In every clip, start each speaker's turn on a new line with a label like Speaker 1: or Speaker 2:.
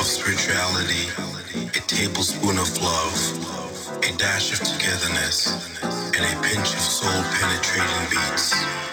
Speaker 1: of spirituality, a tablespoon of love, a dash of togetherness, and a pinch of soul penetrating beats.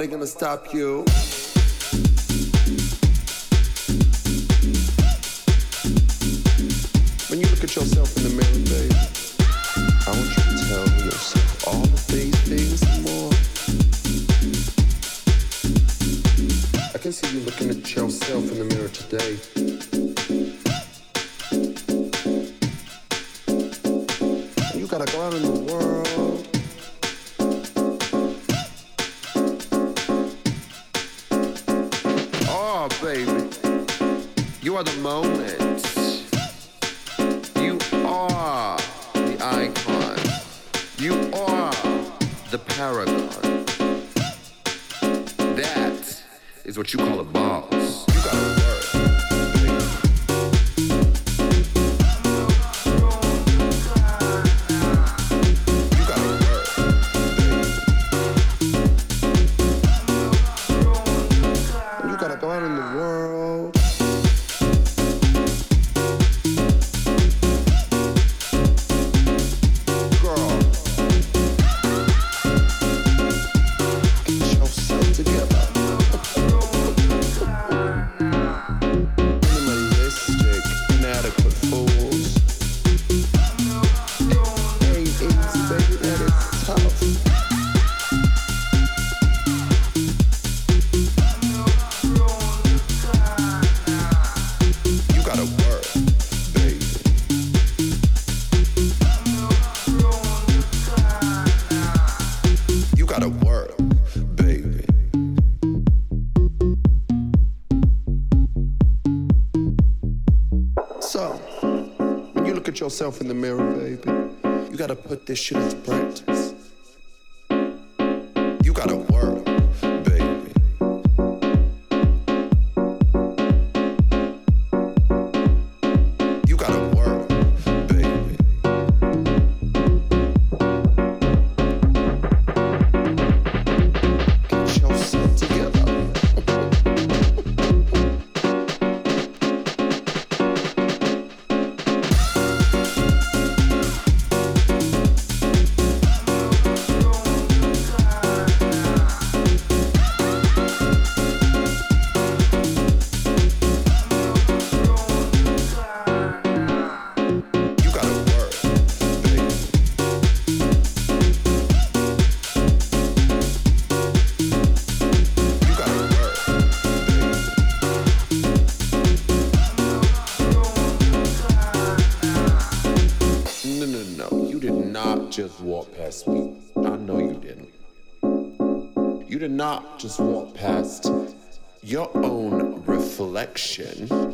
Speaker 1: nobody gonna stop you. yourself in the mirror, baby. You gotta put this shit into practice. not just walk past your own reflection.